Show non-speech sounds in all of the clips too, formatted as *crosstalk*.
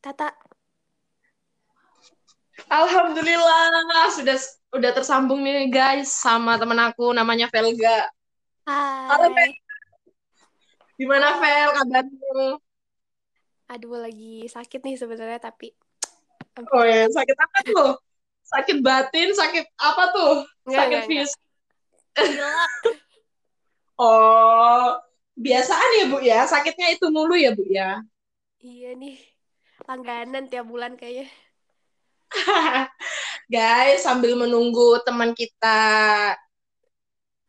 Tata. Alhamdulillah sudah udah tersambung nih guys sama temen aku namanya Velga. Halo Vel. Hai. Gimana. Vel kabarmu? Aduh, lagi sakit nih sebenarnya tapi Oh ya, sakit apa tuh? Sakit batin, sakit apa tuh? Sakit fisik. *laughs* Oh, biasaan ya Bu ya? Sakitnya itu mulu ya Bu ya? Iya nih. Langganan tiap bulan kayaknya. *laughs* Guys, sambil menunggu teman kita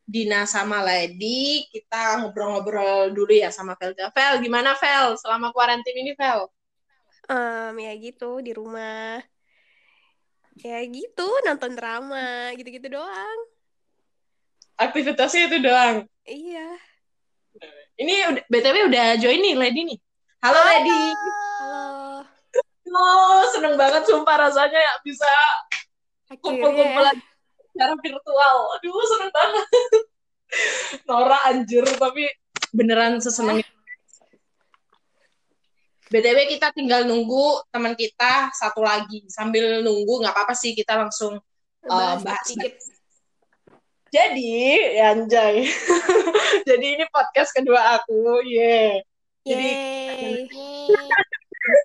Dina sama Lady, kita ngobrol-ngobrol dulu ya sama Velga. Vel, gimana Vel? Selama kuarantin ini Vel? Em, ya gitu di rumah. Ya gitu nonton drama gitu-gitu doang. Aktivitasnya itu doang. Iya. Ini udah, BTW udah join nih Lady nih. Halo Lady. Halo. Oh, seneng banget sumpah rasanya ya bisa kumpul-kumpulan secara virtual. Aduh, seneng banget. *laughs* Nora anjir, tapi beneran seseneng. BTW kita tinggal nunggu teman kita satu lagi. Sambil nunggu nggak apa-apa sih kita langsung Bahas eh, bahas dikit. Jadi, ya anjay. *laughs* Jadi ini podcast kedua aku. Yeah. Jadi Yeay.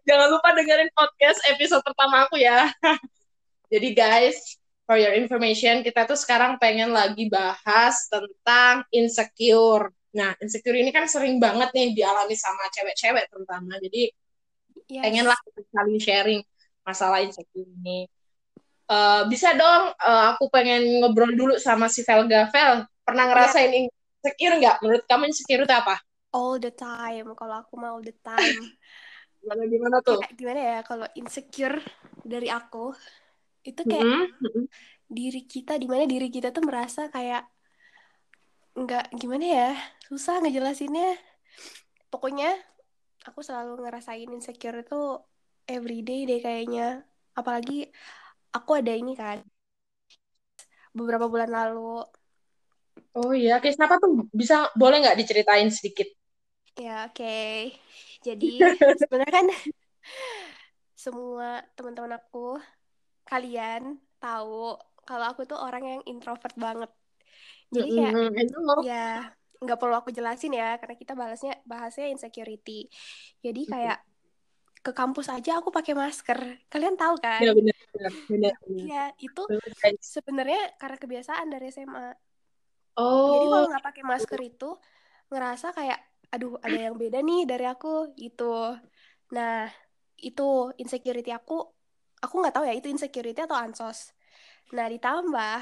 Jangan lupa dengerin podcast episode pertama aku ya. *laughs* Jadi guys, for your information, kita tuh sekarang pengen lagi bahas tentang insecure. Nah, insecure ini kan sering banget nih dialami sama cewek-cewek terutama. Jadi Yes. pengen lah kita saling sharing masalah insecure ini. Eh, bisa dong, eh, aku pengen ngobrol dulu sama si Velga. Vel, pernah ngerasain insecure nggak? Menurut kamu insecure itu apa? All the time. Kalau aku mau all the time. *laughs* Gimana gimana tuh? kayak gimana ya kalau insecure dari aku itu kayak Mm-mm, mm-mm. diri kita di mana diri kita tuh merasa kayak nggak gimana ya susah ngejelasinnya pokoknya aku selalu ngerasain insecure itu everyday deh kayaknya apalagi aku ada ini kan beberapa bulan lalu Oh iya, Oke, kenapa tuh? Bisa boleh nggak diceritain sedikit? ya oke jadi *laughs* sebenarnya kan semua teman-teman aku kalian tahu kalau aku tuh orang yang introvert banget. Jadi kayak know. ya nggak perlu aku jelasin ya karena kita bahasnya bahasnya insecurity. Jadi kayak ke kampus aja aku pakai masker. Kalian tahu kan? Iya benar benar benar. benar. ya itu sebenarnya karena kebiasaan dari SMA jadi Oh, kalau nggak pakai masker itu ngerasa kayak aduh ada yang beda nih dari aku gitu. Nah itu insecurity aku aku nggak tahu ya itu insecurity atau ansos. Nah ditambah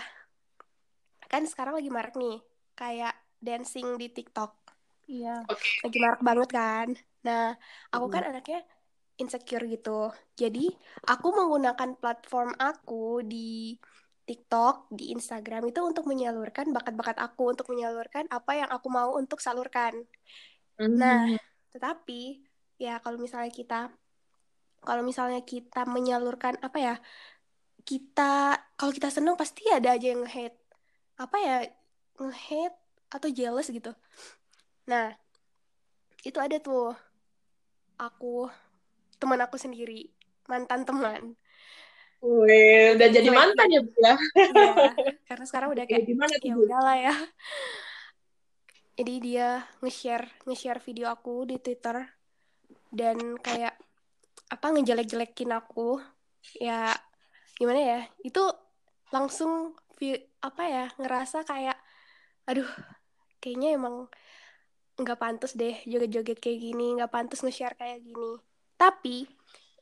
kan sekarang lagi marak nih kayak dancing di TikTok. Iya. Lagi marak banget kan? Nah aku kan anaknya insecure gitu. Jadi aku menggunakan platform aku di TikTok, di Instagram itu untuk menyalurkan bakat-bakat aku, untuk menyalurkan apa yang aku mau untuk salurkan. Nah, Hmm. tetapi ya kalau misalnya kita kalau misalnya kita menyalurkan apa ya? Kita kalau kita seneng pasti ada aja yang nge-hate. Apa ya? Nge-hate atau jealous gitu. Nah, itu ada tuh aku teman aku sendiri, mantan teman. Wih, udah jadi mantan ya, Bu ya? Iya, karena sekarang udah Kayak gimana ya udahlah ya. Jadi dia nge-share nge-share video aku di Twitter dan kayak apa ngejelek-jelekin aku. Ya gimana ya? Itu langsung apa ya? ngerasa kayak aduh, kayaknya emang nggak pantas deh joget-joget kayak gini, nggak pantas nge-share kayak gini. Tapi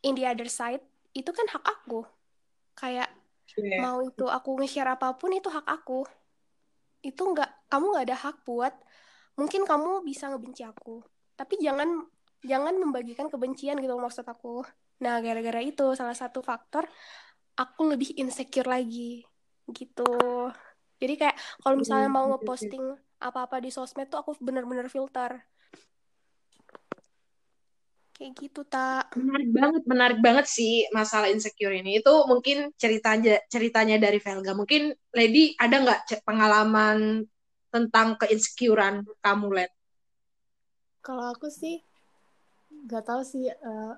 in the other side itu kan hak aku. Kayak Iya. mau itu aku nge-share apa pun itu hak aku itu nggak kamu nggak ada hak buat mungkin kamu bisa ngebenci aku. Tapi jangan jangan membagikan kebencian gitu maksud aku. Nah gara-gara itu salah satu faktor aku lebih insecure lagi. Gitu. Jadi kayak kalau misalnya mau Hmm, ngeposting apa-apa di sosmed tuh aku bener-bener filter kayak gitu tak Menarik banget, menarik banget sih masalah insecure ini. Itu mungkin ceritanya ceritanya dari Velga. Mungkin Lady ada nggak pengalaman tentang keinsecurean kamu, Led? Kalau aku sih nggak tahu sih eh,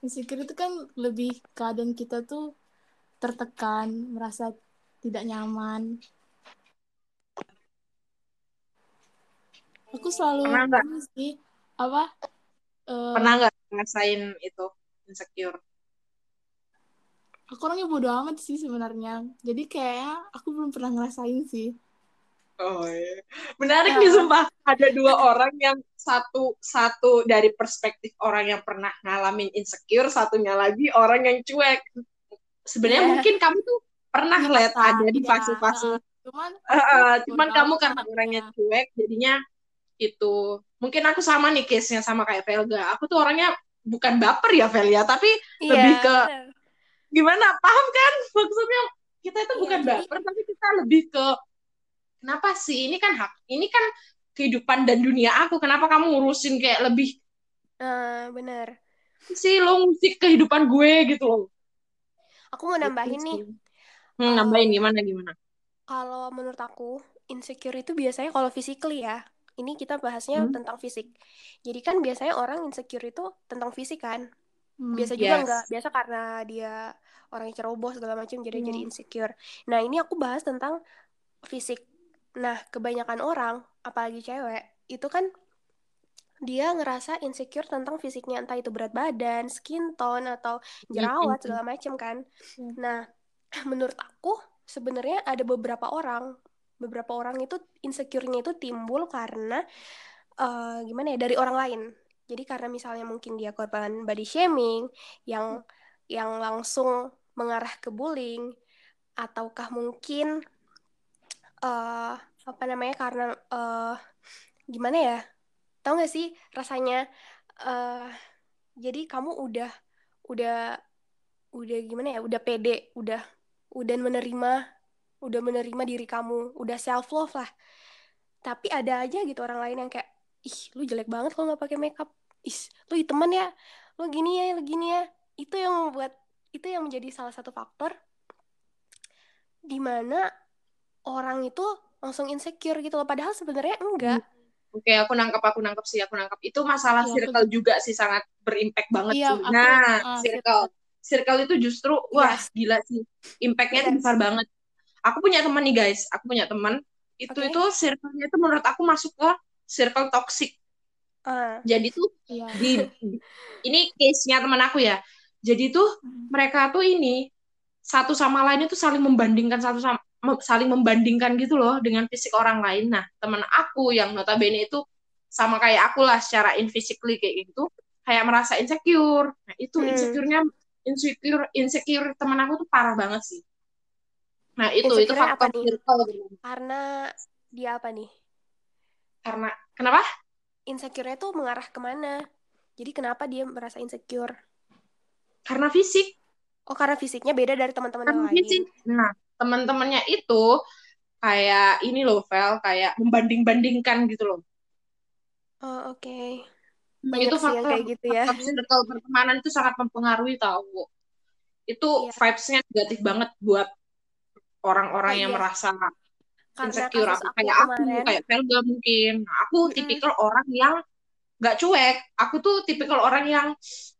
insecure itu kan lebih keadaan kita tuh tertekan merasa tidak nyaman aku selalu ini sih apa eh, Pernah nggak ngerasain itu insecure? aku orangnya bodo amat sih sebenarnya jadi kayaknya aku belum pernah ngerasain sih Oh iya. Menarik nih sumpah. Ada dua orang yang satu satu dari perspektif orang yang pernah ngalamin insecure, satunya lagi orang yang cuek. Sebenarnya Iya. mungkin kamu tuh pernah lihat ada di iya, fase-fase. cuman Eh, eh, cuman kamu karena orangnya cuek, jadinya itu. Mungkin aku sama nih case-nya sama kayak Velga. Aku tuh orangnya bukan baper ya Vel ya, tapi Iya, Lebih ke gimana? Paham kan? Maksudnya kita itu Iya, bukan jadi- baper, tapi kita lebih ke kenapa sih ini kan hak, ini kan kehidupan dan dunia aku. Kenapa kamu ngurusin kayak lebih Eh, bener. sih lo ngusik kehidupan gue gitu loh. Aku mau nambahin Gitu nih. Hmm, nambahin gimana gimana? kalau menurut aku insecure itu biasanya kalau physically ya. Ini kita bahasnya Hmm. tentang fisik. Jadi kan biasanya orang insecure itu tentang fisik kan. Hmm. Biasa juga Yes. enggak. Biasa karena dia orang yang ceroboh segala macam jadi Iya. jadi insecure. Nah, ini aku bahas tentang fisik. Nah, kebanyakan orang, apalagi cewek, itu kan dia ngerasa insecure tentang fisiknya entah itu berat badan, skin tone atau jerawat Mm-mm. segala macam kan. Hmm. Nah, *clears throat* menurut aku sebenarnya ada beberapa orang, beberapa orang itu insecure-nya itu timbul karena eh, gimana ya dari orang lain. Jadi karena misalnya mungkin dia korban body shaming yang yang langsung mengarah ke bullying ataukah mungkin eh apa namanya karena eh gimana ya? Tahu nggak sih rasanya eh jadi kamu udah udah udah gimana ya? Udah pede, udah udah menerima udah menerima diri kamu, udah self love lah. Tapi ada aja gitu orang lain yang kayak, ih lu jelek banget kalau nggak pakai makeup. Ih lu hiteman ya, lu gini ya, lu gini ya. Itu yang membuat itu yang menjadi salah satu faktor di mana orang itu langsung insecure gitu loh. Padahal sebenarnya enggak. Oke, aku nangkap, aku nangkap sih, aku nangkap. Itu masalah Iya, aku circle juga sih sangat berimpact banget Iya, sih. aku- Nah, ah, circle. Circle itu justru, wah Yes. gila sih. Impactnya Yes. besar banget. Aku punya teman nih guys, aku punya teman. Itu Oke. itu circle-nya itu menurut aku masuk ke circle toxic. Ah, Jadi tuh Iya. di, di- ini case-nya teman aku ya. Jadi tuh Hmm. mereka tuh ini satu sama lain itu saling membandingkan satu sama saling membandingkan gitu loh dengan fisik orang lain. Nah, teman aku yang notabene itu sama kayak aku lah secara in physically kayak gitu, kayak merasa insecure. Nah, itu Hmm. insecure-nya insecure insecure teman aku tuh parah banget sih. Nah, itu itu apa faktor nih? circle karena dia apa nih? karena kenapa? Insecure-nya tuh mengarah ke mana? Jadi kenapa dia merasa insecure? Karena fisik. Oh, karena fisiknya beda dari teman-teman yang lain. fisik. Nah, teman-temannya itu kayak ini loh, Vel, kayak membanding-bandingkan gitu loh. Oh, oke. Nah, Banyak itu faktor, kayak gitu ya. faktor circle pertemanan itu sangat mempengaruhi tahu. Itu Iya. vibes-nya negatif banget buat orang-orang Oh, yang iya. merasa Karena insecure aku aku kayak aku kemarin. kayak Velga mungkin. Nah, aku Mm-mm. tipikal orang yang nggak cuek. Aku tuh tipikal orang yang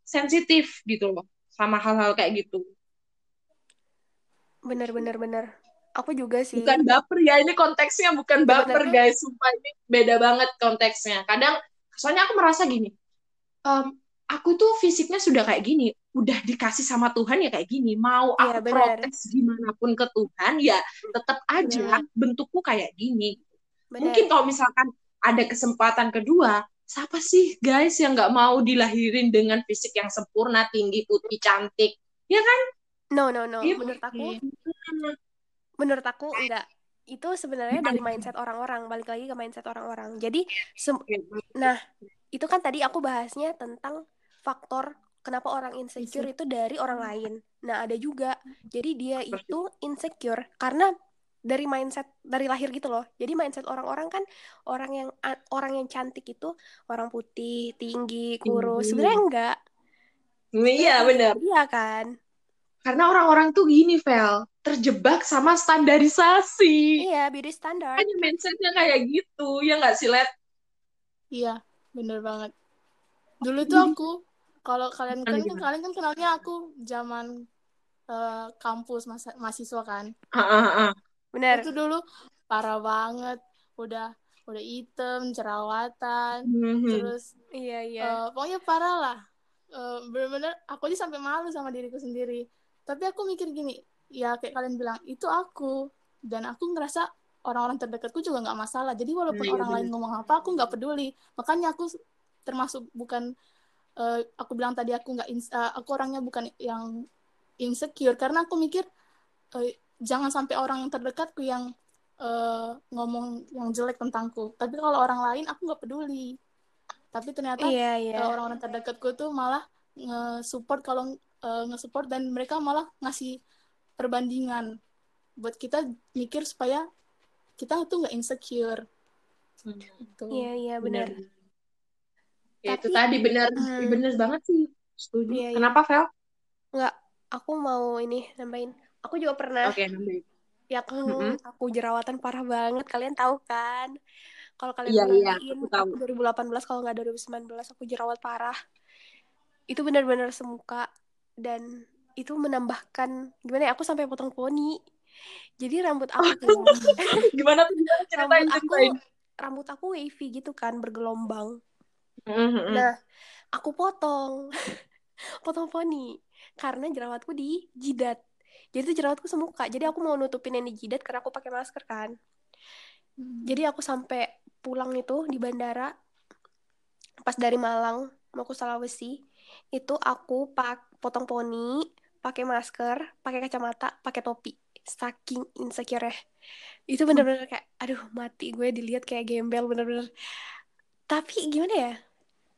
sensitif gitu loh sama hal-hal kayak gitu. Bener, bener, bener. Aku juga sih. Bukan baper ya, ini konteksnya bukan baper Sebenarnya- guys. Sumpah ini beda banget konteksnya. Kadang soalnya aku merasa gini. em, aku tuh fisiknya sudah kayak gini, udah dikasih sama Tuhan ya kayak gini. Mau Iya, aku protes gimana pun ke Tuhan, ya tetap aja Benar. bentukku kayak gini. Bener. Mungkin kalau misalkan ada kesempatan kedua, siapa sih guys yang nggak mau dilahirin dengan fisik yang sempurna, tinggi, putih, cantik? Ya kan? No, no, no. Iya, Menurut aku, Hmm. menurut aku enggak. Itu sebenarnya dari mindset orang-orang. Balik lagi ke mindset orang-orang. Jadi, sem- nah, itu kan tadi aku bahasnya tentang faktor kenapa orang insecure itu dari orang lain. Nah, ada juga. Jadi dia itu insecure karena dari mindset dari lahir gitu loh. Jadi mindset orang-orang kan orang yang orang yang cantik itu orang putih, tinggi, kurus. Sebenarnya enggak. Iya benar. Iya kan? Karena orang-orang tuh gini, Vel, terjebak sama standarisasi. Iya, beauty standard. Hanya mindsetnya kayak gitu, ya nggak sih, Let? Iya, bener banget. Dulu tuh aku kalau kalian kan, kan kalian kan kenalnya aku zaman eh, kampus masa mahasiswa kan. Ah. Bener. itu dulu parah banget. Udah udah hitam jerawatan Mhm. terus Iya, iya. eh, pokoknya parah lah. Eh, bener-bener aku aja sampai malu sama diriku sendiri. Tapi aku mikir gini ya kayak kalian bilang itu aku. Dan aku ngerasa orang-orang terdekatku juga nggak masalah. Jadi walaupun iya, orang lain ngomong apa aku nggak peduli. Makanya aku termasuk bukan eh, aku bilang tadi aku nggak eh, aku orangnya bukan yang insecure karena aku mikir eh, jangan sampai orang yang terdekatku yang eh, ngomong yang jelek tentangku tapi kalau orang lain aku nggak peduli tapi ternyata Iya, iya. eh, orang-orang terdekatku tuh malah nge-support kalau eh, nge-support dan mereka malah ngasih perbandingan buat kita mikir supaya kita tuh nggak insecure Hmm. gitu. Iya, iya, bener. Ya itu Tapi- tadi benar Hmm. benar banget sih. Setuju. Iya, iya. Kenapa, Vel? Nggak, aku mau ini nambahin. Aku juga pernah Oke, nambahin. yang Mm-mm. aku jerawatan parah banget. Kalian tahu kan? Kalau kalian Iya, iya, perhatiin, aku tahu. aku 2018 kalau nggak 2019 aku jerawat parah. Itu benar-benar semuka dan itu menambahkan gimana ya? Aku sampai potong poni. Jadi rambut aku tuh *laughs* Gimana tuh gimana ceritain rambut aku ceritain. rambut aku wavy gitu kan bergelombang. Mhm. Nah, aku potong. *laughs* potong poni karena jerawatku di jidat. Jadi itu jerawatku semuka. Jadi aku mau nutupin yang di jidat karena aku pakai masker kan. Hmm. Jadi aku sampai pulang itu di bandara pas dari Malang mau ke Sulawesi itu aku pak potong poni, pakai masker, pakai kacamata, pakai topi. Saking insecure ya. Itu bener-bener kayak aduh mati gue dilihat kayak gembel bener-bener. Tapi gimana ya?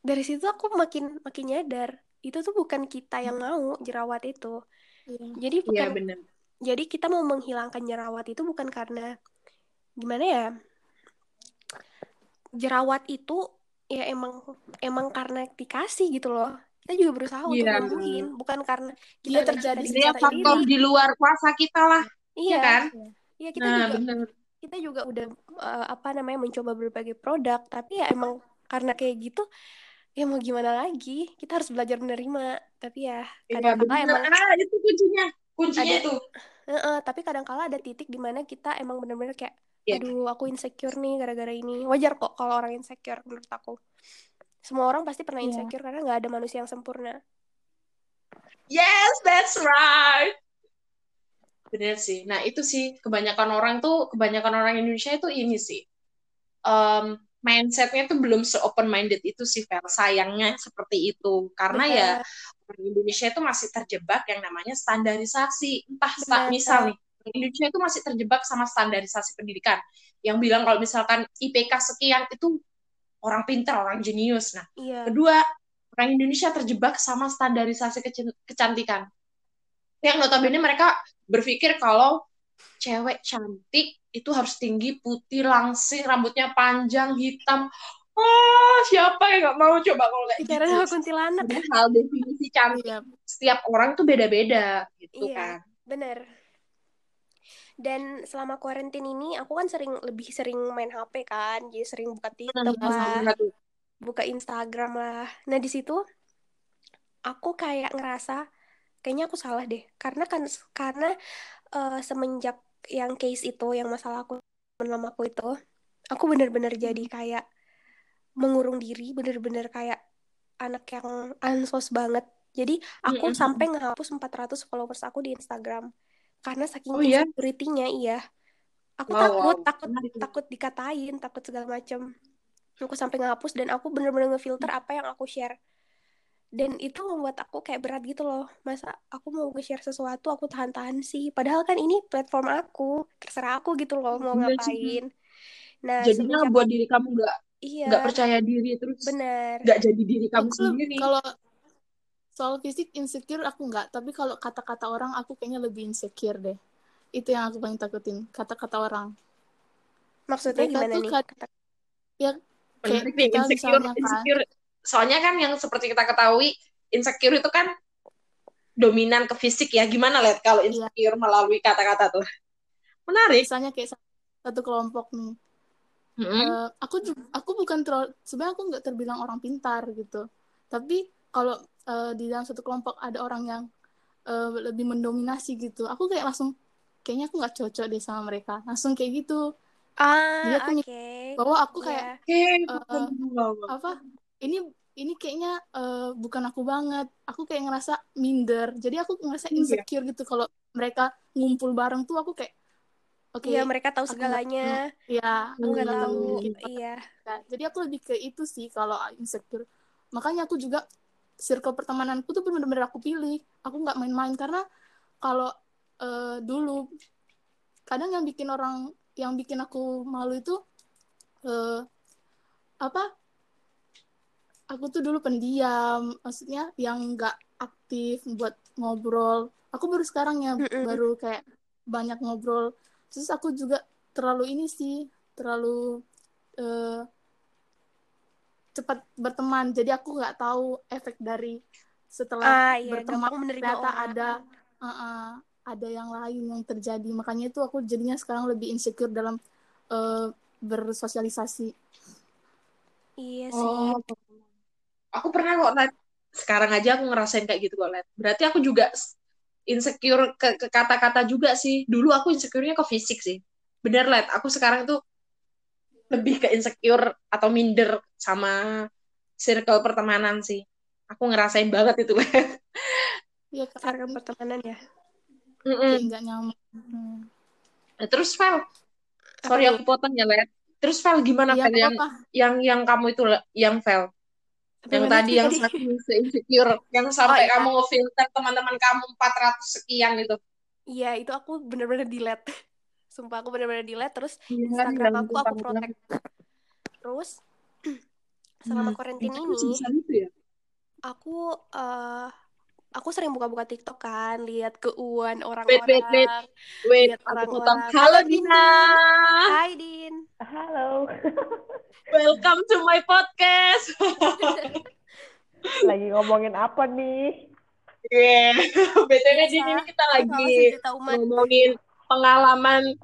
Dari situ aku makin makin nyadar itu tuh bukan kita yang mau jerawat itu. Iya. Jadi Iya, bukan benar. jadi kita mau menghilangkan jerawat itu bukan karena gimana ya? Jerawat itu ya emang emang karena dikasih gitu loh. Kita juga berusaha untuk Iya. nyembuhin, bukan karena kita terjadi kita Dia secara faktor diri. di luar kuasa kita lah, Iya, ya kan? iya kita Nah, juga benar. kita juga udah eh, apa namanya mencoba berbagai produk, tapi ya emang karena kayak gitu ya mau gimana lagi? Kita harus belajar menerima. Tapi ya Iya, kadang-kala benar. emang Ah, itu kuncinya. Kuncinya Ada- itu. Heeh, tapi kadang-kala ada titik di mana kita emang bener-bener kayak, Iya. aduh aku insecure nih gara-gara ini. Wajar kok kalau orang insecure menurut aku. Semua orang pasti pernah Iya. insecure karena nggak ada manusia yang sempurna. Yes, that's right. Bener sih. Nah, itu sih kebanyakan orang tuh, kebanyakan orang Indonesia itu ini sih. Em, mindsetnya tuh belum se-open minded itu sih, Fel. Sayangnya seperti itu. Karena ya Benar. orang Indonesia itu masih terjebak yang namanya standarisasi. Entah sta- Benar. misal nih, orang Indonesia itu masih terjebak sama standarisasi pendidikan. Yang bilang kalau misalkan IPK sekian itu orang pintar, orang jenius. Nah, Iya, Kedua, orang Indonesia terjebak sama standarisasi kecantikan. Yang notabene mereka berpikir kalau cewek cantik itu harus tinggi, putih, langsing, rambutnya panjang, hitam. Ah, siapa yang nggak mau coba kalau kayak bicara gitu? kuntilanak. Padahal definisi cantik Iya. setiap orang tuh beda-beda gitu Iya. kan. Bener. Dan selama karantin ini aku kan sering lebih sering main HP kan, jadi sering buka TikTok Iya, lah, buka Instagram lah. Nah di situ aku kayak ngerasa kayaknya aku salah deh, karena kan karena eh, semenjak yang case itu, yang masalah aku temen lamaku itu, aku bener-bener jadi kayak mengurung diri, bener-bener kayak anak yang ansos banget. Jadi aku Mm-mm. sampai ngehapus 400 followers aku di Instagram karena saking Oh iya? insecurity-nya iya. Aku Wow, takut, wow. takut, takut dikatain, takut segala macam. Aku sampai ngehapus dan aku bener-bener ngefilter apa yang aku share. Dan itu membuat aku kayak berat gitu loh. Masa aku mau nge-share sesuatu aku tahan-tahan sih. Padahal kan ini platform aku, terserah aku gitu loh mau Bener sih. ngapain. Nah, Jadinya buat diri kamu nggak iya, nggak percaya diri terus bener. nggak jadi diri kamu Aku sendiri. kalau soal fisik insecure aku nggak, tapi kalau kata-kata orang aku kayaknya lebih insecure deh. Itu yang aku paling takutin, kata-kata orang. Maksudnya Mereka gimana tuh nih? Kata- Ya kayak kita insecure, misalnya kan, insecure. Soalnya kan yang seperti kita ketahui, insecure itu kan dominan ke fisik ya. Gimana, Let, kalau Iya. insecure melalui kata-kata tuh? Menarik. misalnya kayak satu kelompok nih. Mm-mm. Eh, aku juga, aku bukan terlalu sebenarnya aku nggak terbilang orang pintar gitu. Tapi kalau uh, di dalam satu kelompok ada orang yang uh, lebih mendominasi gitu aku kayak langsung kayaknya aku nggak cocok deh sama mereka langsung kayak gitu ah jadi aku okay. bahwa aku kayak Oke, uh, apa ini ini kayaknya uh, bukan aku banget. Aku kayak ngerasa minder. Jadi aku ngerasa Iya. insecure gitu kalau mereka ngumpul bareng tuh aku kayak oke Iya mereka tahu segalanya. ya aku nggak tahu gitu. iya. Nah, jadi aku lebih ke itu sih kalau insecure. Makanya aku juga circle pertemananku tuh bener-bener aku pilih. Aku nggak main-main karena kalau eh, dulu kadang yang bikin orang yang bikin aku malu itu eh, apa aku tuh dulu pendiam maksudnya yang nggak aktif buat ngobrol. Aku baru sekarang ya baru kayak banyak ngobrol. Terus aku juga terlalu ini sih terlalu eh, cepat berteman. Jadi aku nggak tahu efek dari setelah ah iya berteman ternyata orang ada uh, uh, ada yang lain yang terjadi. Makanya itu aku jadinya sekarang lebih insecure dalam eh, bersosialisasi. Iya sih. Oh, aku pernah kok, Let. Sekarang aja aku ngerasain kayak gitu kok, Let. Berarti aku juga insecure ke, ke kata-kata juga sih. Dulu aku insecure-nya ke fisik sih. Bener, Let. Aku sekarang tuh lebih ke insecure atau minder sama circle pertemanan sih. Aku ngerasain banget itu, Let. ya cara karena pertemanan ya nggak nyaman Hmm. Nah, Terus, Vel, sorry aku potong ya, Let. Terus, Vel, gimana, iya Vel, yang, yang, yang kamu itu, yang Vel? Yang tadi yang saking insecure yang sampai iya. kamu ngefilter teman-teman kamu 400 sekian gitu Iya, itu aku bener-bener delete. *laughs* Sumpah aku bener-bener delete terus Iya, Instagram aku aku protect. Terus *clears throat* selama Hmm, karantin itu ini ya aku eh aku sering buka-buka TikTok kan, lihat keuan wait wait wait. orang-orang, wait lihat aku potong. orang-orang. halo Halo, Din, Dina. Hai Din. Halo, *laughs* welcome to my podcast. Lagi ngomongin apa nih? yeah. btw Biasa, Din ini kita lagi ngomongin pengalaman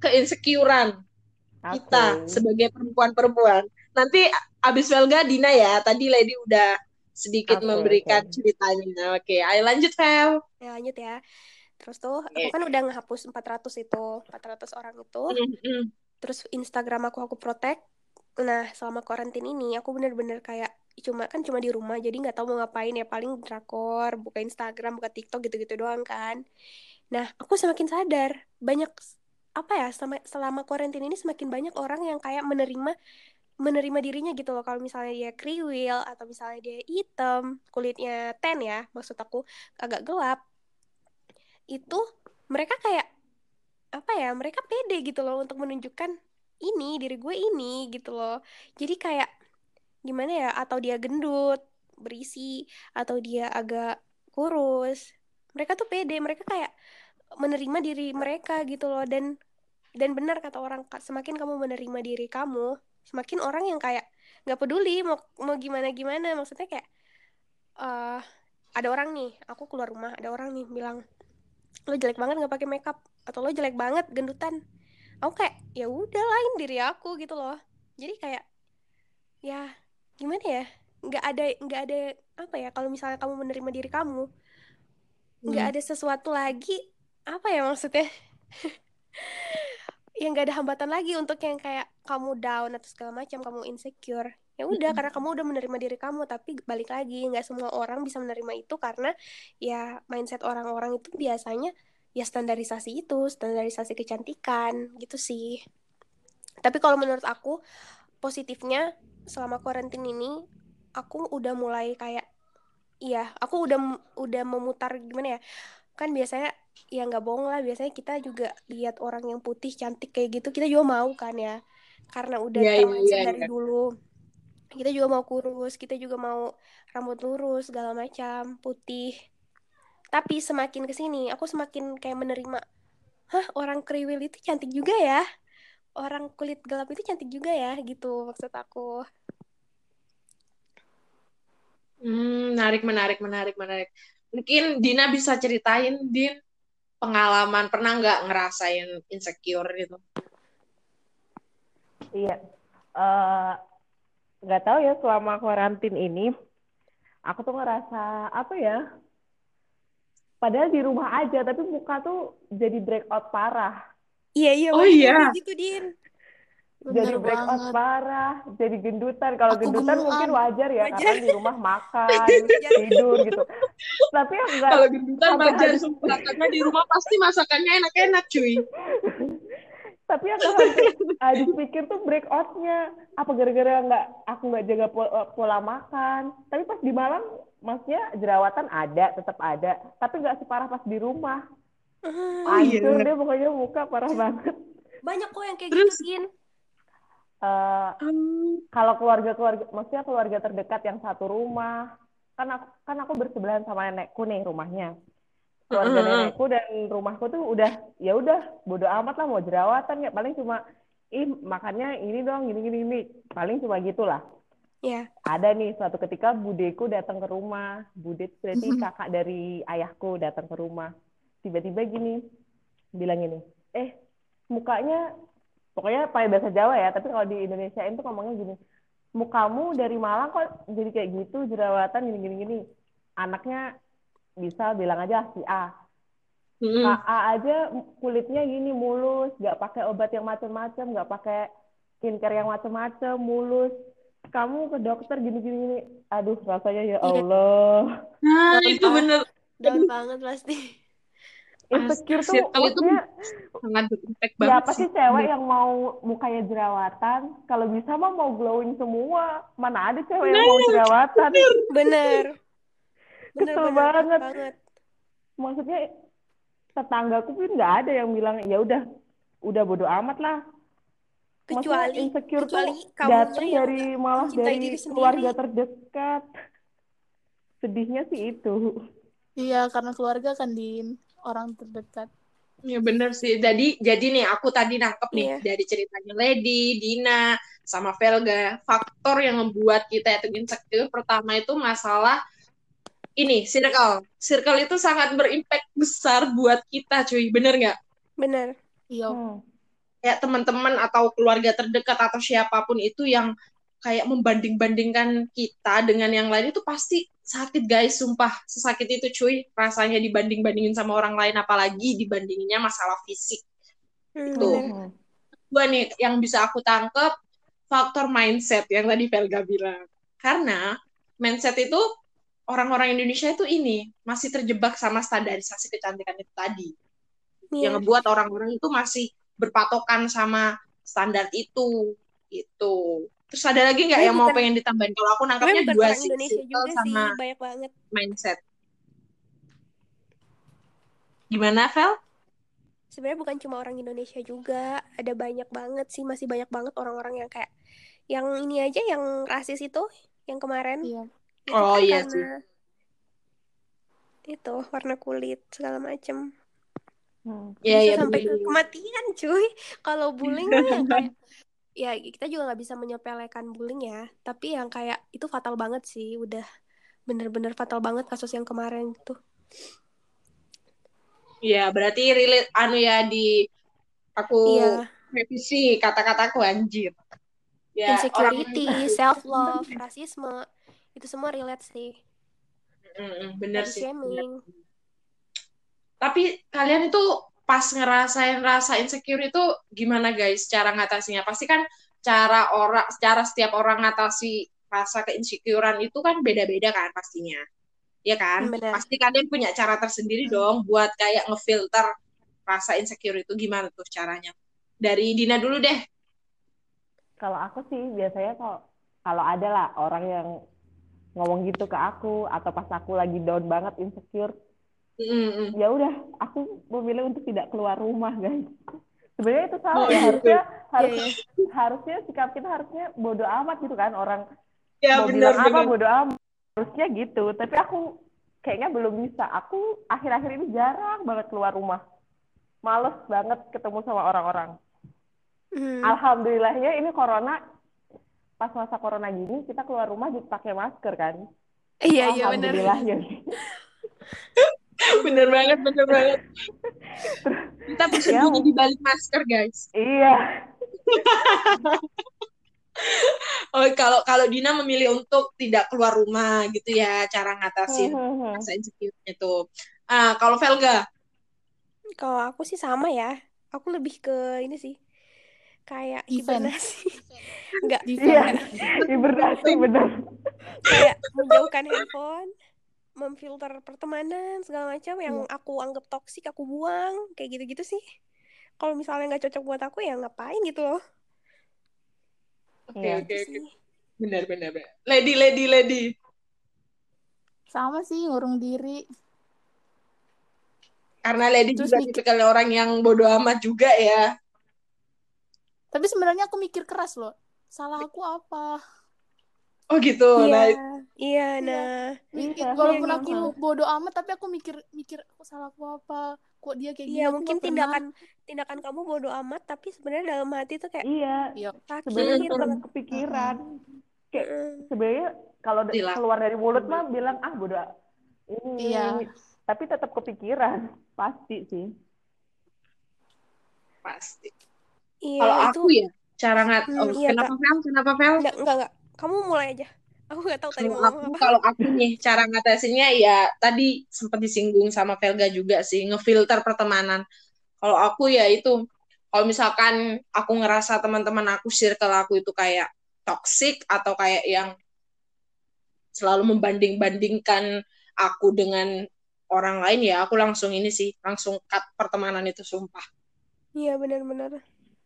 keinsecurean kita sebagai perempuan-perempuan. Nanti abis Velga Dina ya. Tadi Lady udah sedikit Oke, memberikan oke. ceritanya oke ayo lanjut Vel Ya, lanjut ya. Terus tuh aku Oke. kan udah ngehapus 400 itu, 400 orang itu. Mm-mm. Terus Instagram aku aku protect. Nah, selama karantin ini aku bener-bener kayak cuma kan cuma di rumah jadi nggak tahu mau ngapain ya paling drakor, buka Instagram, buka TikTok gitu-gitu doang kan. Nah, aku semakin sadar banyak apa ya selama selama karantin ini semakin banyak orang yang kayak menerima menerima dirinya gitu loh. Kalau misalnya dia kriwil atau misalnya dia hitam kulitnya tan ya maksud aku agak gelap itu mereka kayak apa ya mereka pede gitu loh untuk menunjukkan ini diri gue ini gitu loh. Jadi kayak gimana ya atau dia gendut berisi atau dia agak kurus mereka tuh pede. Mereka kayak menerima diri mereka gitu loh. Dan dan benar kata orang "Kak, semakin kamu menerima diri kamu semakin orang yang kayak nggak peduli mau mau gimana gimana. Maksudnya kayak eh ada orang nih aku keluar rumah ada orang nih bilang lo jelek banget nggak pakai makeup atau lo jelek banget gendutan. Aku kayak ya udah lain diri aku gitu loh. Jadi kayak ya gimana ya nggak ada nggak ada apa ya kalau misalnya kamu menerima diri kamu nggak Hmm. ada sesuatu lagi apa ya maksudnya *laughs* yang nggak ada hambatan lagi untuk yang kayak kamu down atau segala macam kamu insecure. Ya udah karena kamu udah menerima diri kamu tapi balik lagi nggak semua orang bisa menerima itu karena ya mindset orang-orang itu biasanya ya standarisasi itu standarisasi kecantikan gitu sih. Tapi kalau menurut aku positifnya selama karantin ini aku udah mulai kayak iya aku udah udah memutar gimana ya kan biasanya ya nggak bohong lah biasanya kita juga lihat orang yang putih cantik kayak gitu kita juga mau kan ya. Karena udah Iya, iya, termindset iya, dari iya. dulu kita juga mau kurus kita juga mau rambut lurus segala macam putih. Tapi semakin ke sini aku semakin kayak menerima hah orang kriwil itu cantik juga ya? Orang kulit gelap itu cantik juga ya? Gitu maksud aku. Hmm, menarik, menarik, menarik, menarik. Mungkin Dina bisa ceritain, Din, pengalaman pernah nggak ngerasain insecure gitu? Iya. Eh, nggak tahu ya selama karantin ini aku tuh ngerasa apa ya? Padahal di rumah aja, tapi muka tuh jadi breakout parah. Iya iya. Oh, iya. Gitu Din. Jadi banget. parah, jadi gendutan. Kalau gendutan mungkin wajar ya, Wajar. karena di rumah makan, *laughs* tidur gitu. Tapi yang enggak Kalau gendutan wajar sumpah karena di rumah pasti masakannya enak-enak cuy. *laughs* tapi yang habis pikir tuh breakoutnya apa gara-gara nggak aku nggak jaga po- pola makan tapi pas di Malang maksudnya jerawatan ada tetap ada tapi nggak separah pas di rumah Ah, iya. hancur deh pokoknya muka parah banget Banyak kok yang kayak Terus? gitu Eh, Hmm. kalau keluarga-keluarga maksudnya keluarga terdekat yang satu rumah kan aku kan aku bersebelahan sama nenekku nih rumahnya keluarga Heeh. nenekku dan rumahku tuh udah ya udah bodo amat lah mau jerawatan ya paling cuma ih makannya ini dong gini gini gini paling cuma gitulah Iya. ada nih suatu ketika budeku datang ke rumah bude itu berarti kakak dari ayahku datang ke rumah tiba-tiba gini bilang gini eh mukanya pokoknya pakai bahasa Jawa ya tapi kalau di Indonesia itu ngomongnya gini mukamu dari Malang kok jadi kayak gitu jerawatan gini gini gini. Anaknya bisa bilang aja si A. Kak A aja kulitnya gini mulus nggak pakai obat yang macam-macam nggak pakai skincare yang macam-macam mulus. Kamu ke dokter gini gini gini. Aduh rasanya ya Iya. Allah. Nah, itu bener. Down banget pasti. Insecure tuh Circle itu maksudnya sangat berimpact banget siapa sih cewek yang mau mukanya jerawatan? Kalau bisa mah mau glowing semua. Mana ada cewek yang mau jerawatan? Bener. Bener. Kesel bener banget. banget. maksudnya tetanggaku pun nggak ada yang bilang ya udah udah bodo amat lah. Maksudnya Kecuali insecure kecuali tuh datang dari malah dari keluarga terdekat. Sedihnya sih itu. Iya, karena keluarga kan Din, orang terdekat. Ya bener sih. Jadi jadi nih aku tadi nangkep nih Iya. dari ceritanya Lady, Dina, sama Velga, faktor yang membuat kita itu insecure pertama itu masalah ini circle. Circle itu sangat berimpact besar buat kita, cuy. Bener nggak? bener. Iya, Hmm. Kayak teman-teman atau keluarga terdekat atau siapa pun itu yang kayak membanding-bandingkan kita dengan yang lain itu pasti sakit guys, sumpah. Sesakit itu cuy, rasanya dibanding-bandingin sama orang lain apalagi dibandinginnya masalah fisik. Hmm, bener. Hmm. dua nih yang bisa aku tangkep faktor mindset yang tadi Velga bilang. Karena mindset itu orang-orang Indonesia itu ini masih terjebak sama standarisasi kecantikan itu tadi. Iya. Yang ngebuat orang-orang itu masih berpatokan sama standar itu. Itu. Terus ada lagi nggak yang mau pengen ditambahin? Kalau aku nangkapnya dua sih, Indonesia circle juga sama sih, banyak banget. mindset. Gimana, Vel? Sebenarnya bukan cuma orang Indonesia juga, ada banyak banget sih, masih banyak banget orang-orang yang kayak yang ini aja yang rasis itu, yang kemarin. iya. Itu Oh, kan iya karena itu warna kulit segala macem. Hmm. Iya, Bisa iya, sampai ke bener. kematian, cuy. Kalau bullying yang kayak *laughs* ya kita juga nggak bisa menyepelekan bullying ya, tapi yang kayak itu fatal banget sih, udah bener-bener fatal banget kasus yang kemarin itu. Iya, berarti relate anu ya di aku Iya, revisi kata-kataku anjir. Ya, insecurity, orang- self love, rasisme, itu semua relate sih. Mm-mm, bener Body sih. shaming. Tapi kalian itu pas ngerasain rasa insecure itu gimana guys cara ngatasinya? Pasti kan cara orang cara setiap orang ngatasi rasa keinsecurean itu kan beda-beda kan pastinya. Ya kan? Hmm, benar. Pasti kalian punya cara tersendiri dong buat kayak ngefilter rasa insecure itu gimana tuh caranya? Dari Dina dulu deh. Kalau aku sih biasanya kalau kalau ada lah orang yang ngomong gitu ke aku atau pas aku lagi down banget insecure, Mm-mm. ya udah aku memilih untuk tidak keluar rumah guys. Sebenarnya itu salah Oh, ya harusnya harus Iya, harusnya sikap kita harusnya bodoh amat gitu kan orang Ya mau benar bilang apa benar. bodoh amat harusnya gitu. Tapi aku kayaknya belum bisa. Aku akhir-akhir ini jarang banget keluar rumah. Males banget ketemu sama orang-orang. Hmm. Alhamdulillahnya ini corona pas masa corona gini kita keluar rumah juga pakai masker kan. Iya, iya benar. Alhamdulillahnya. *laughs* *laughs* bener banget, bener banget. Kita bersembunyi Ya. di balik masker, guys. iya. *laughs* oh kalau kalau Dina memilih untuk tidak keluar rumah gitu ya cara ngatasin Hmm, hmm, hmm. rasa insecure itu. Ah, kalau Velga, Kalau aku sih sama ya. Aku lebih ke ini sih. Kayak hibernasi. *laughs* Enggak. Iya, hibernasi bener. kayak menjauhkan handphone, memfilter pertemanan segala macam yang Iya. aku anggap toksik aku buang, kayak gitu-gitu sih. Kalau misalnya nggak cocok buat aku ya ngapain gitu loh. oke Iya. oke Gitu benar benar benar. Lady lady lady. Sama sih ngurung diri. Karena lady Terus juga mikir- tipikal orang yang bodoh amat juga ya. Tapi sebenarnya aku mikir keras loh. Salah aku apa? Oh gitu. Iya, Nah, iya, nah, Mikir, Iya, walaupun iya, aku gitu. bodoh amat tapi aku mikir mikir aku salah aku apa? Kok dia kayak gini? iya mungkin nggak pernah. tindakan tindakan kamu bodoh amat, tapi sebenarnya dalam hati tuh kayak Iya, Iya. sakit sebenarnya gitu. tetap kepikiran. Kayak sebenarnya kalau keluar dari mulut mah bilang ah bodoh ini, Iya. tapi tetap kepikiran pasti sih. pasti. Iya, Kalau itu aku ya cara ngat. Hmm, Oh, iya, kenapa Vel? Kenapa Vel? enggak, enggak, enggak. Kamu mulai aja. Aku nggak tahu tadi Kalau mau aku, apa. kalau aku nih cara ngatasinnya ya tadi sempat disinggung sama Velga juga sih ngefilter pertemanan. Kalau aku ya itu kalau misalkan aku ngerasa teman-teman aku circle aku itu kayak toxic atau kayak yang selalu membanding-bandingkan aku dengan orang lain ya aku langsung ini sih langsung cut pertemanan itu sumpah. Iya, benar-benar.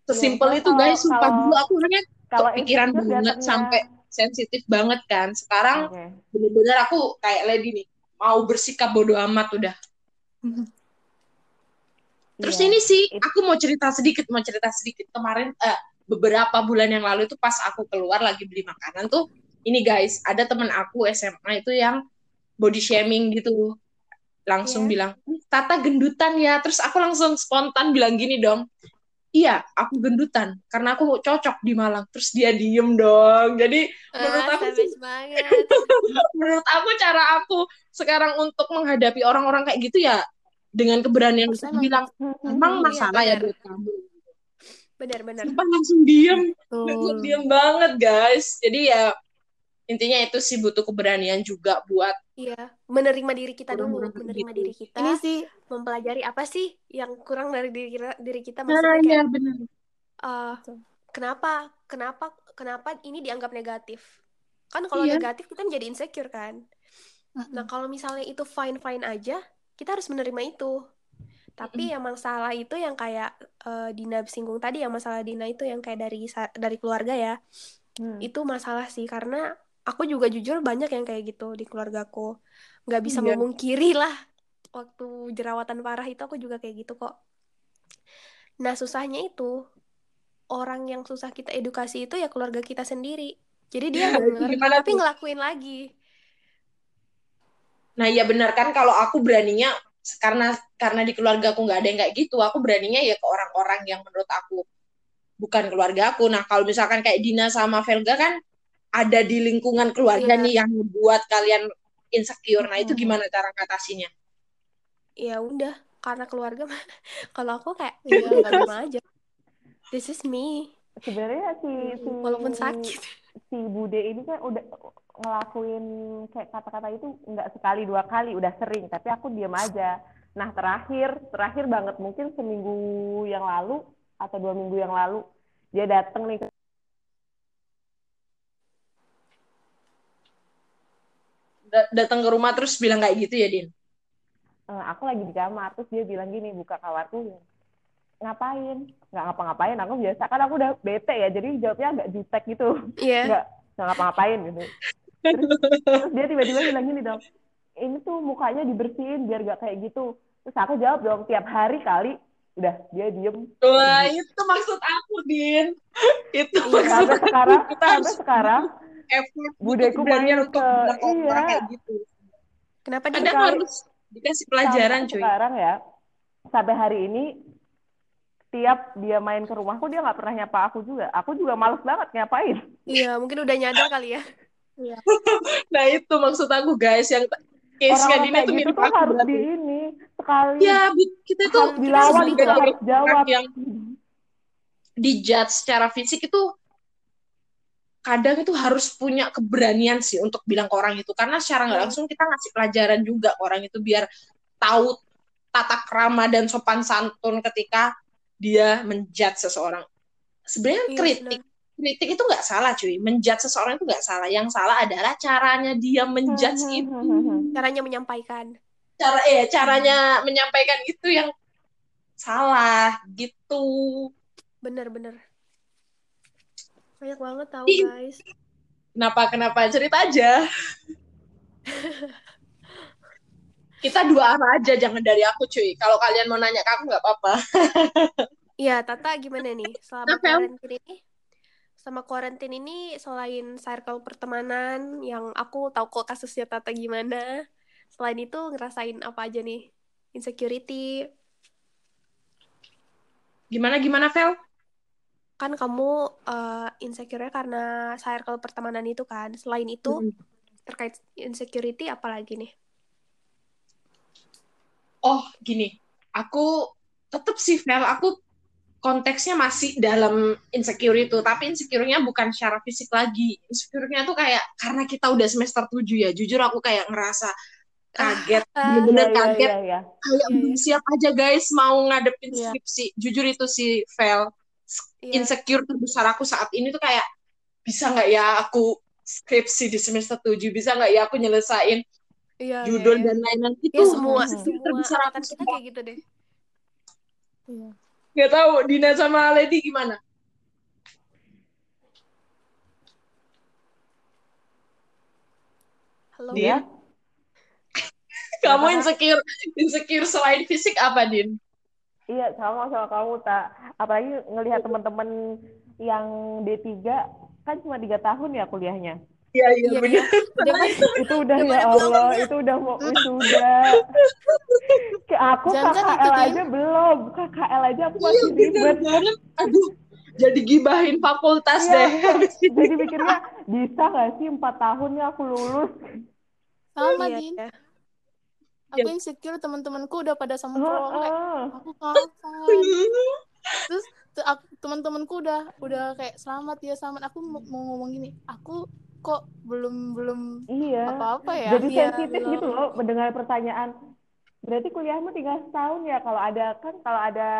Sesimpel Iya, itu kalau- guys, sumpah kalau- dulu aku orangnya Kalau kepikiran insecure banget sampai sensitif banget kan. Sekarang Oke. bener-bener aku kayak lady nih mau bersikap bodoh amat udah *laughs* terus Iya. ini sih aku mau cerita sedikit mau cerita sedikit kemarin eh, beberapa bulan yang lalu itu pas aku keluar lagi beli makanan tuh ini guys ada teman aku SMA itu yang body shaming gitu langsung Iya. bilang "Ih, Tata gendutan ya terus aku langsung spontan bilang gini dong iya aku gendutan karena aku cocok di Malang terus dia diem dong jadi menurut Ah, aku sih banget. *laughs* menurut aku cara aku sekarang untuk menghadapi orang-orang kayak gitu ya dengan keberanian emang bilang emang Iya, masalah ya benar. buat kamu Benar-benar. langsung diem Betul. diem banget guys jadi ya intinya itu sih butuh keberanian juga buat Iya, menerima diri kita dulu, Orang-orang kayak menerima gitu. diri kita, Ini sih mempelajari apa sih yang kurang dari diri kita, diri kita nah maksudnya ya kayak benar eh, Betul. kenapa, kenapa, kenapa ini dianggap negatif? Kan kalau Iya. negatif kita menjadi insecure kan. Nah, kalau misalnya itu fine-fine aja, kita harus menerima itu. Tapi yang masalah itu yang kayak eh, Dina singgung tadi, yang masalah Dina itu yang kayak dari dari keluarga ya. Hmm. Itu masalah sih karena aku juga jujur banyak yang kayak gitu di keluargaku. Nggak bisa Iya. memungkiri lah. Waktu jerawatan parah itu aku juga kayak gitu kok. Nah, susahnya itu orang yang susah kita edukasi itu ya keluarga kita sendiri. Jadi dia denger *laughs* gimana tapi tuh? ngelakuin lagi. nah ya benar kan kalau aku beraninya karena karena di keluarga aku nggak ada yang kayak gitu aku beraninya ya ke orang-orang yang menurut aku bukan keluarga aku nah kalau misalkan kayak Dina sama Velga kan ada di lingkungan keluarga Iya. nih yang membuat kalian insecure nah itu gimana cara ngatasinya Ya udah, karena keluarga mah *laughs* kalau aku kayak Iya, ya aja. This is me. Sebenarnya si si Walaupun sakit. *laughs* si Bude ini kan udah ngelakuin kayak kata-kata itu nggak sekali dua kali, udah sering. Tapi aku diam aja. Nah terakhir, terakhir banget mungkin seminggu yang lalu atau dua minggu yang lalu dia datang nih. ke- datang ke rumah terus bilang kayak gitu ya Din "Eh, aku lagi di kamar, terus dia bilang gini, buka kamarku, ngapain? Nggak ngapa-ngapain, aku biasa. Kan aku udah bete ya, jadi jawabnya agak jutek gitu. Iya. *laughs* nggak nggak ngapa-ngapain gitu terus, terus dia tiba-tiba bilang gini dong ini tuh mukanya dibersihin biar gak kayak gitu terus aku jawab dong tiap hari kali udah dia diem wah itu maksud aku Din *laughs* itu Iya. maksud sampai aku sekarang kita sampai harus sekarang effort keberanian main untuk ke- bilang ke orang iya. kayak gitu Kenapa dia? kadang harus dikasih pelajaran cuy sekarang ya sampai hari ini tiap dia main ke rumahku dia nggak pernah nyapa aku juga aku juga males banget ngapain Iya, mungkin udah nyadar kali ya. *laughs* nah itu maksud aku guys yang orang-orang Dina kayak itu gitu mirip tuh aku harus berarti. di ini sekali ya kita itu harus dilawan kita harus jawab yang dijudge secara fisik itu kadang itu harus punya keberanian sih untuk bilang ke orang itu karena secara nggak Iya. langsung kita ngasih pelajaran juga ke orang itu biar tahu tata krama dan sopan santun ketika dia menjudge seseorang. Sebenarnya Iya, kritik kritik itu nggak salah cuy, menjudge seseorang itu nggak salah. Yang salah adalah caranya dia menjudge itu, caranya menyampaikan cara eh caranya menyampaikan itu yang salah gitu. bener-bener banyak banget tahu guys Kenapa kenapa cerita aja. *laughs* Kita dua arah aja, jangan dari aku cuy. Kalau kalian mau nanya ke aku nggak apa-apa. *laughs* Iya, Tata gimana nih selama Apa, Em? karantin ini? Sama karantin ini selain circle pertemanan yang aku tahu kok kasusnya Tata gimana. Selain itu ngerasain apa aja nih? Insecurity. Gimana gimana Vel? Kan kamu eh, insecure karena circle pertemanan itu kan. Selain itu Hmm. terkait insecurity apa lagi nih? Oh gini, aku tetap sih Vel, aku konteksnya masih dalam insecure itu, tapi insecure-nya bukan secara fisik lagi. Insecure-nya tuh kayak karena kita udah semester 7 ya, jujur aku kayak ngerasa kaget, Ah, bener-bener Iya, kaget. iya, iya. Kayak belum siap aja guys mau ngadepin skripsi. Jujur itu sih Vel, Iya. insecure terbesar aku saat ini tuh kayak bisa nggak ya aku skripsi di semester 7, bisa nggak ya aku nyelesain Iya, iya, judul iya. dan lain-lain itu Ya semua semua terbesar aku kita semua. kayak gitu deh. Iya. Gak tahu Dina sama Lady gimana? Halo. Din? Iya. *laughs* Kamu insecure insecure selain fisik apa, Din? Iya, sama sama kamu tak. Apalagi ngelihat teman-teman yang D3 kan cuma tiga tahun ya kuliahnya. Iya, Iya, iya. Udah Itu udah ya Allah, itu udah mau wisuda. Kayak aku Jangan KKL ikutin. aja belum. KKL aja aku Iya, masih bener ribet. Aduh, jadi gibahin fakultas Iya. deh. *laughs* Jadi mikirnya bisa nggak sih empat tahunnya aku lulus? Sama, Iya, Din. Iya. Aku insecure teman-temanku udah pada sempro. Kayak, Heeh. aku kapan? *laughs* Terus teman-temanku udah udah kayak selamat ya selamat. Aku mau, mau ngomong gini, aku kok belum belum Iya. apa-apa ya. Jadi Iya, sensitif belum. gitu loh mendengar pertanyaan. Berarti kuliahmu tinggal setahun ya? Kalau ada kan kalau ada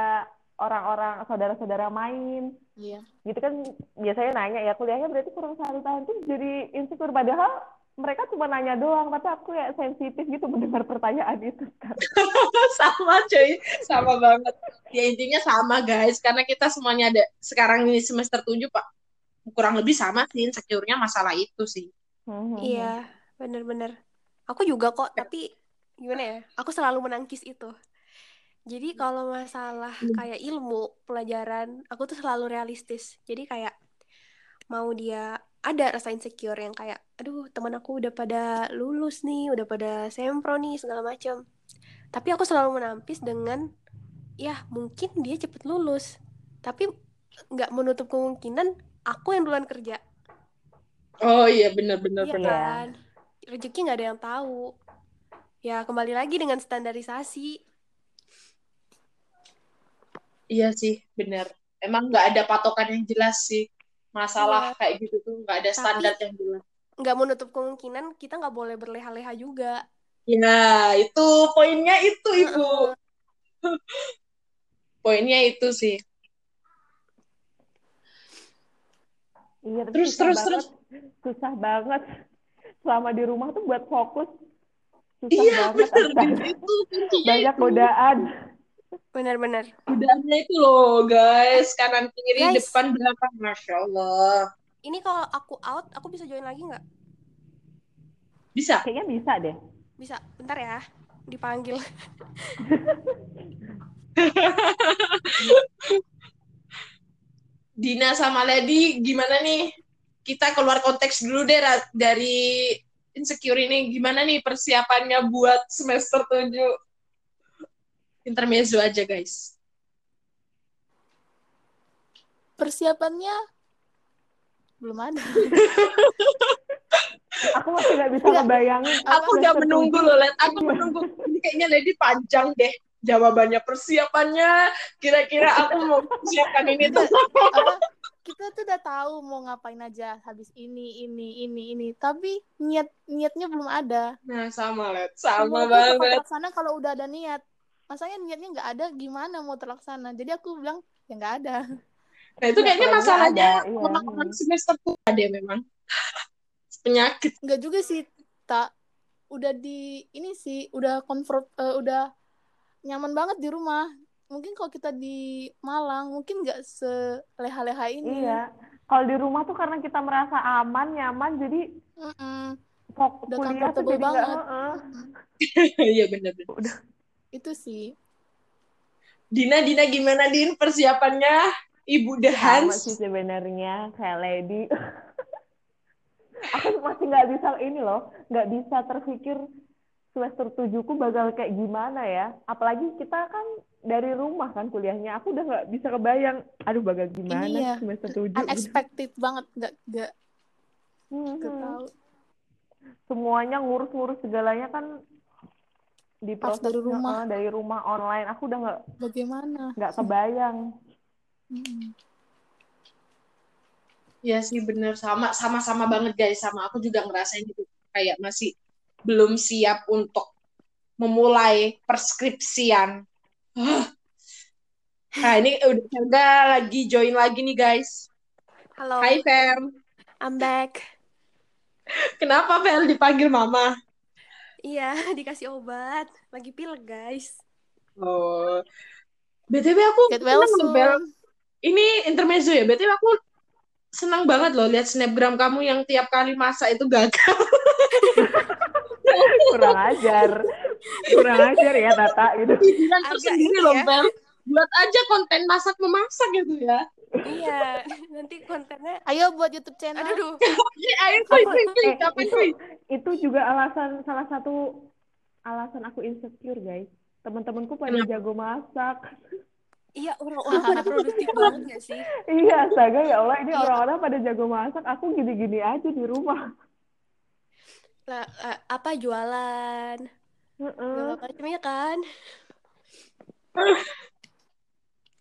orang-orang saudara-saudara main Iya. gitu kan biasanya nanya ya kuliahnya berarti kurang satu tahun tuh jadi insecure padahal mereka cuma nanya doang tapi aku ya sensitif gitu mendengar pertanyaan itu *laughs* sama cuy, sama banget. Ya intinya sama guys, karena kita semuanya ada sekarang ini semester 7, Pak. Kurang lebih sama sih insecure-nya masalah itu sih. Iya, bener-bener. Aku juga kok, tapi gimana ya? Aku selalu menangkis itu. Jadi kalau masalah Hmm. kayak ilmu, pelajaran, aku tuh selalu realistis. Jadi kayak mau dia ada rasa insecure yang kayak, aduh teman aku udah pada lulus nih, udah pada sempro nih segala macam. Tapi aku selalu menampis dengan, ya mungkin dia cepet lulus, tapi nggak menutup kemungkinan aku yang duluan kerja. Oh iya bener-bener Iya bener. kan? Rezeki nggak ada yang tahu. Ya kembali lagi dengan standarisasi. Iya sih, bener. Emang nggak ada patokan yang jelas sih. Masalah Iya. kayak gitu tuh nggak ada Tapi- standar yang jelas. Nggak menutup kemungkinan kita nggak boleh berleha-leha juga. Ya, itu poinnya itu, Ibu. *laughs* Poinnya itu sih. iya Terus, susah terus, banget susah banget selama di rumah tuh buat fokus susah Iya, banget bener. Itu banyak itu. godaan Benar-benar. Godaannya itu loh, guys. Kanan kiri, Guys. depan belakang. Masya Allah. Ini kalau aku out, aku bisa join lagi nggak? Bisa. kayaknya bisa deh Bisa. Bentar ya. Dipanggil. *laughs* Dina sama Lady, gimana nih? Kita keluar konteks dulu deh dari insecure ini. Gimana nih persiapannya buat semester 7? Intermezzo aja, guys. Persiapannya belum ada. *laughs* aku masih nggak bisa Nggak. ngebayangin Aku udah menunggu loh, Let. Aku menunggu. Ini kayaknya Lady panjang deh jawabannya. Persiapannya, kira-kira aku mau persiapkan ini tuh. Kita tuh udah tahu mau ngapain aja habis ini ini ini ini tapi niat niatnya belum ada Nah, sama, Let. Sama Semua banget. terlaksana kalau udah ada niat masanya niatnya nggak ada gimana mau terlaksana jadi aku bilang ya nggak ada Nah, itu kayaknya masalahnya ada, iya. orang-orang semester tua deh memang. *laughs* Penyakit. nggak juga sih tak udah di ini sih udah comfort eh, udah nyaman banget di rumah mungkin kalau kita di Malang mungkin nggak seleha-leha ini Iya. Kalau di rumah tuh karena kita merasa aman, nyaman, jadi Mm-mm. fok Udah kuliah tuh jadi banget. heeh. *laughs* Iya, bener-bener. Itu sih Dina, Dina gimana, Din? Persiapannya Ibu The Sama Hans? sih sebenarnya kayak Lady. *laughs* Aku masih nggak bisa ini loh, nggak bisa terpikir semester tujuhku bakal kayak gimana ya. Apalagi kita kan dari rumah kan kuliahnya. Aku udah nggak bisa kebayang. Aduh bakal gimana Ini ya, semester tujuh. unexpected banget nggak nggak nggak tahu Semuanya ngurus-ngurus segalanya kan di Harus proses dari rumah. dari rumah online. Aku udah nggak bagaimana nggak kebayang. Mm-mm. Iya sih, bener. Sama, sama-sama banget, guys. Sama aku juga ngerasain itu. Kayak masih belum siap untuk memulai perskripsian. Hah. Nah, ini udah udah lagi join lagi nih, guys. Halo, Hai, Fem. I'm back. Kenapa Fel dipanggil Mama? Iya, *laughs* dikasih obat. Lagi pilek, guys. Oh. BTW aku get well Fel. Ini intermezzo ya. BTW aku senang banget loh lihat snapgram kamu yang tiap kali masak itu gagal. Kurang ajar. Kurang ajar ya Tata gitu. Agak tersendiri ini loh, ya. Buat aja konten masak memasak gitu ya. iya, nanti kontennya... ayo buat YouTube channel Aduh, Oke, *laughs* ayo kuy, Aku- kuy, kuy. eh, Kapan itu, kuy? itu juga alasan salah satu alasan aku insecure guys. Teman-temanku pada Kenapa? jago masak. *laughs* iya orang-orang pada produktif banget gak sih? iya, astaga ya Allah ini Iya. orang-orang pada jago masak. Aku gini-gini aja di rumah. Lah, eh, apa jualan? Heeh. Segala macamnya kan?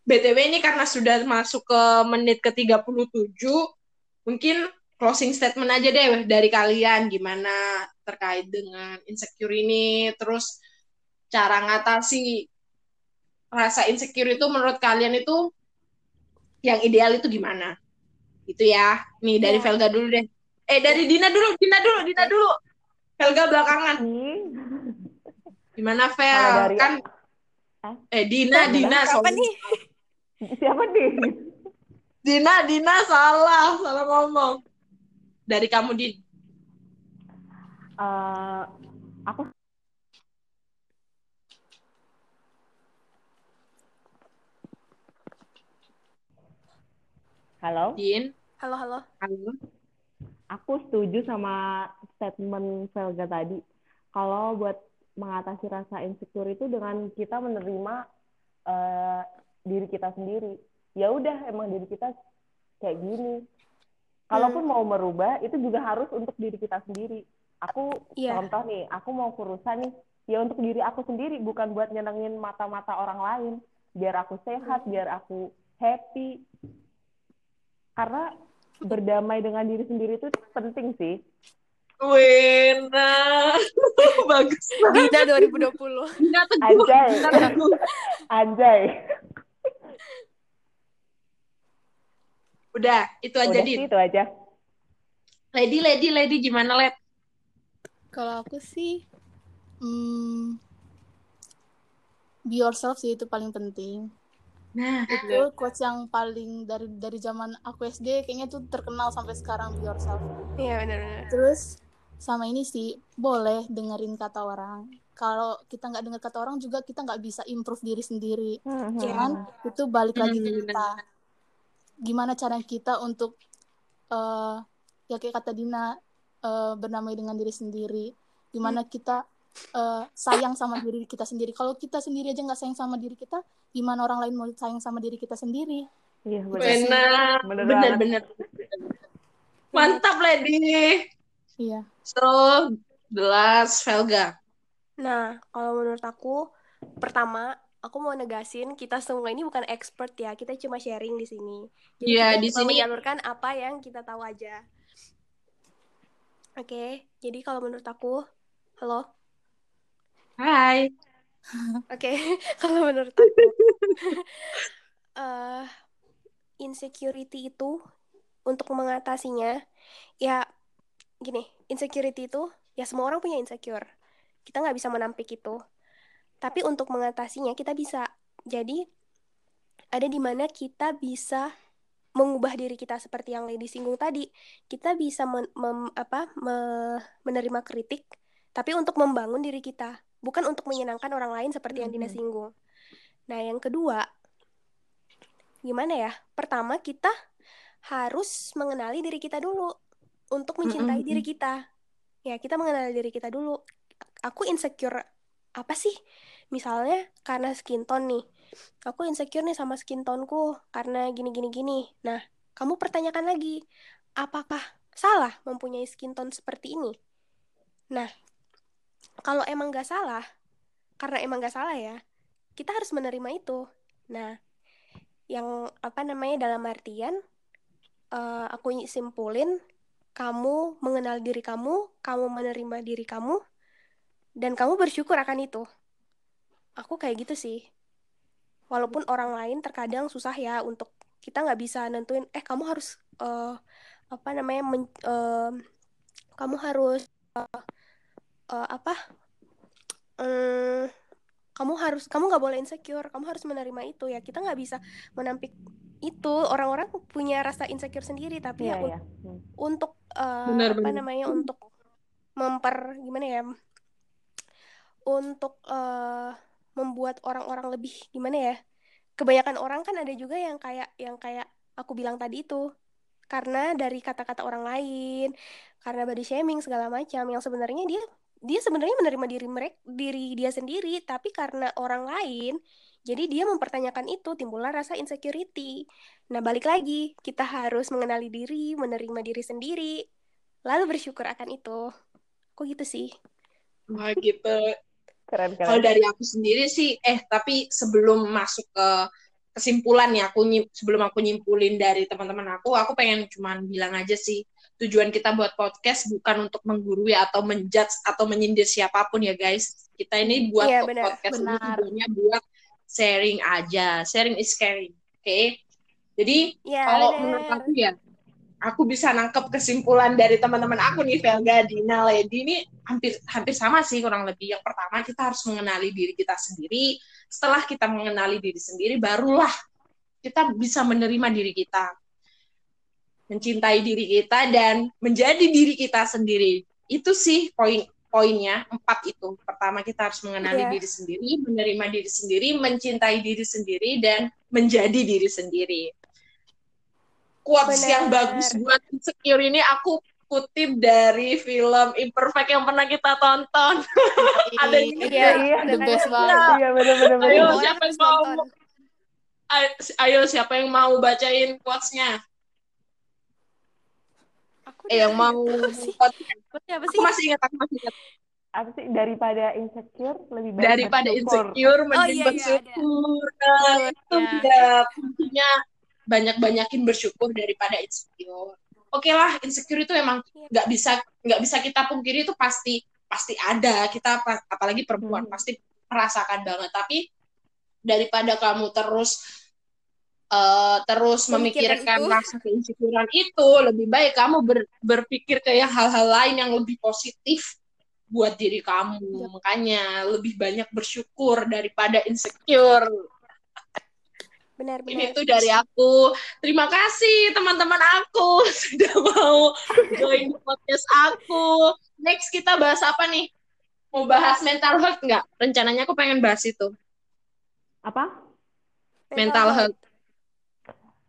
BTW ini karena sudah masuk ke menit ke-37, mungkin closing statement aja deh dari kalian gimana terkait dengan insecure ini, terus cara ngatasi rasa insecure itu menurut kalian itu yang ideal itu gimana? Itu ya. Nih dari Ya. Velga dulu deh. Eh dari Dina dulu, Dina dulu, Dina dulu. Velga belakangan. Gimana Vel? Dari- Kan eh Dina, Dina, nih? Siapa nih? Dina, Dina salah, salah ngomong. Dari kamu, Din. Eh, aku Halo? Din. Halo, halo. Halo. Aku setuju sama statement Velga tadi. Kalau buat mengatasi rasa insecure itu dengan kita menerima eh, diri kita sendiri. Ya udah, emang diri kita kayak gini. Kalaupun mau merubah, itu juga harus untuk diri kita sendiri. Aku Iya. contoh nih, aku mau kurusan nih, ya untuk diri aku sendiri, bukan buat nyenengin mata-mata orang lain. Biar aku sehat, biar aku happy. Karena berdamai dengan diri sendiri itu penting sih. Wena. *laughs* Bagus. Dina 2020. Dina teguh. Anjay, Dina teguh. anjay. Udah, itu aja, Udah Din. sih, itu aja. Lady, lady, lady, gimana, Led? Kalau aku sih, hmm, be yourself sih itu paling penting. Nah, Itu quotes yang paling dari dari zaman aku SD kayaknya tuh terkenal sampai sekarang be yourself. Iya, benar-benar. Terus sama ini sih boleh dengerin kata orang. Kalau kita nggak dengar kata orang juga kita nggak bisa improve diri sendiri. Hmm, Cuman itu balik lagi ke Hmm, kita. Gimana cara kita untuk eh ya kayak kata Dina eh, berdamai dengan diri sendiri. Gimana kita eh, sayang sama diri kita sendiri. Kalau kita sendiri aja nggak sayang sama diri kita, gimana orang lain mau sayang sama diri kita sendiri? Iya, benar. Banget. bener. Mantap, lady. Iya. So, the last Velga. Nah, kalau menurut aku, pertama, aku mau negasin kita semua ini bukan expert ya kita cuma sharing di sini jadi Iya, kita di sini- menyalurkan apa yang kita tahu aja oke jadi kalau menurut aku halo Hai. Oke, *laughs* kalau menurut aku, *laughs* eh insecurity itu untuk mengatasinya, ya gini, insecurity itu ya semua orang punya insecure. Kita nggak bisa menampik itu. Tapi untuk mengatasinya kita bisa. Jadi ada di mana kita bisa mengubah diri kita seperti yang Lady singgung tadi. Kita bisa men- mem- apa, me- menerima kritik, tapi untuk membangun diri kita bukan untuk menyenangkan orang lain seperti yang Dina singgung. Nah, yang kedua, gimana ya? Pertama, kita harus mengenali diri kita dulu untuk mencintai Mm-mm. diri kita. Ya, kita mengenali diri kita dulu. Aku insecure apa sih? Misalnya karena skin tone nih. Aku insecure nih sama skin toneku karena gini gini gini. Nah, kamu pertanyakan lagi, apakah salah mempunyai skin tone seperti ini? Nah, kalau emang gak salah, karena emang gak salah ya, kita harus menerima itu. Nah, yang apa namanya dalam artian, eh, aku simpulin, kamu mengenal diri kamu, kamu menerima diri kamu, dan kamu bersyukur akan itu. Aku kayak gitu sih. Walaupun orang lain terkadang susah ya untuk kita nggak bisa nentuin, eh kamu harus eh, apa namanya, men- eh, kamu harus eh, eh, apa eh, kamu harus kamu nggak boleh insecure kamu harus menerima itu ya kita nggak bisa menampik itu orang-orang punya rasa insecure sendiri tapi Iya, ya un- iya. Hmm. untuk eh, Benar, apa benar. namanya untuk memper gimana ya untuk eh, membuat orang-orang lebih gimana ya kebanyakan orang kan ada juga yang kayak yang kayak aku bilang tadi itu. Karena dari kata-kata orang lain karena body shaming segala macam yang sebenarnya dia dia sebenarnya menerima diri mereka diri dia sendiri tapi karena orang lain jadi dia mempertanyakan itu timbullah rasa insecurity. Nah balik lagi kita harus mengenali diri menerima diri sendiri lalu bersyukur akan itu. Kok gitu sih. Wah gitu. Keren, Kalau keren. dari aku sendiri sih, eh tapi sebelum masuk ke kesimpulan ya, aku sebelum aku nyimpulin dari teman-teman aku, aku pengen cuman bilang aja sih, tujuan kita buat podcast bukan untuk menggurui atau menjudge atau menyindir siapa pun ya guys. Kita ini buat po- benar. podcast ini Benar. tujuannya buat sharing aja. Sharing is caring, oke? Jadi ya kalau menurut aku ya, aku bisa nangkep kesimpulan dari teman-teman aku nih, Velga, Dina, Lady ini hampir hampir sama sih kurang lebih. Yang pertama kita harus mengenali diri kita sendiri. Setelah kita mengenali diri sendiri, barulah kita bisa menerima diri kita, mencintai diri kita dan menjadi diri kita sendiri. Itu sih poin poinnya empat itu. Pertama kita harus mengenali Iya. diri sendiri, menerima diri sendiri, mencintai diri sendiri dan menjadi diri sendiri. Quotes Benar. yang bagus buat insecure ini aku kutip dari film Imperfect yang pernah kita tonton. *laughs* Ada juga. Iya, Iya, the best banget. Iya, bener-bener. Ayo, siapa yang mau? Ayo, siapa yang mau bacain quotes-nya? Aku Eh, yang mau Apa sih? quotes Quote-nya apa Aku sih? masih ingat, aku masih ingat. Apa sih? Daripada insecure, lebih baik Daripada bersyukur. insecure, mending iya, iya, bersyukur. Nah, itu Quotes-nya. dia kuncinya banyak-banyakin bersyukur daripada insecure. Oke lah, insecure itu emang Iya. nggak bisa nggak bisa kita pungkiri itu pasti pasti ada. Kita apa- apalagi perempuan Hmm. pasti merasakan banget. Tapi daripada kamu terus eh, terus Memikirkan memikirkan itu. rasa keinsecurean itu, lebih baik kamu ber- berpikir ke yang hal-hal lain yang lebih positif buat diri kamu. Iya. Makanya lebih banyak bersyukur daripada insecure. Benar-benar. Ini tuh dari aku. Terima kasih teman-teman aku *laughs* sudah mau join di podcast aku. Next kita bahas apa nih? Mau bahas mental health nggak? Rencananya aku pengen bahas itu. Apa? Mental health.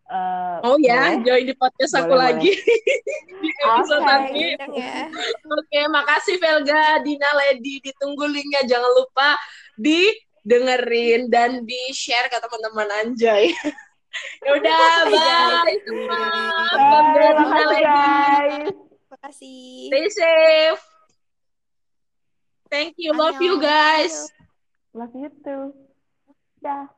Eh, Oh ya, boleh? join di podcast aku Boleh, lagi *laughs* di episode Oke. nanti. Ya. Oke, makasih Velga, Dina, Lady. Ditunggu linknya. Jangan lupa didengerin dan di-share ke teman-teman Anjay. *laughs* Yaudah, bye semua. Bye, makasih Lady. guys. Makasih. Stay safe. Thank you. Love you guys. Love you too. Dadah.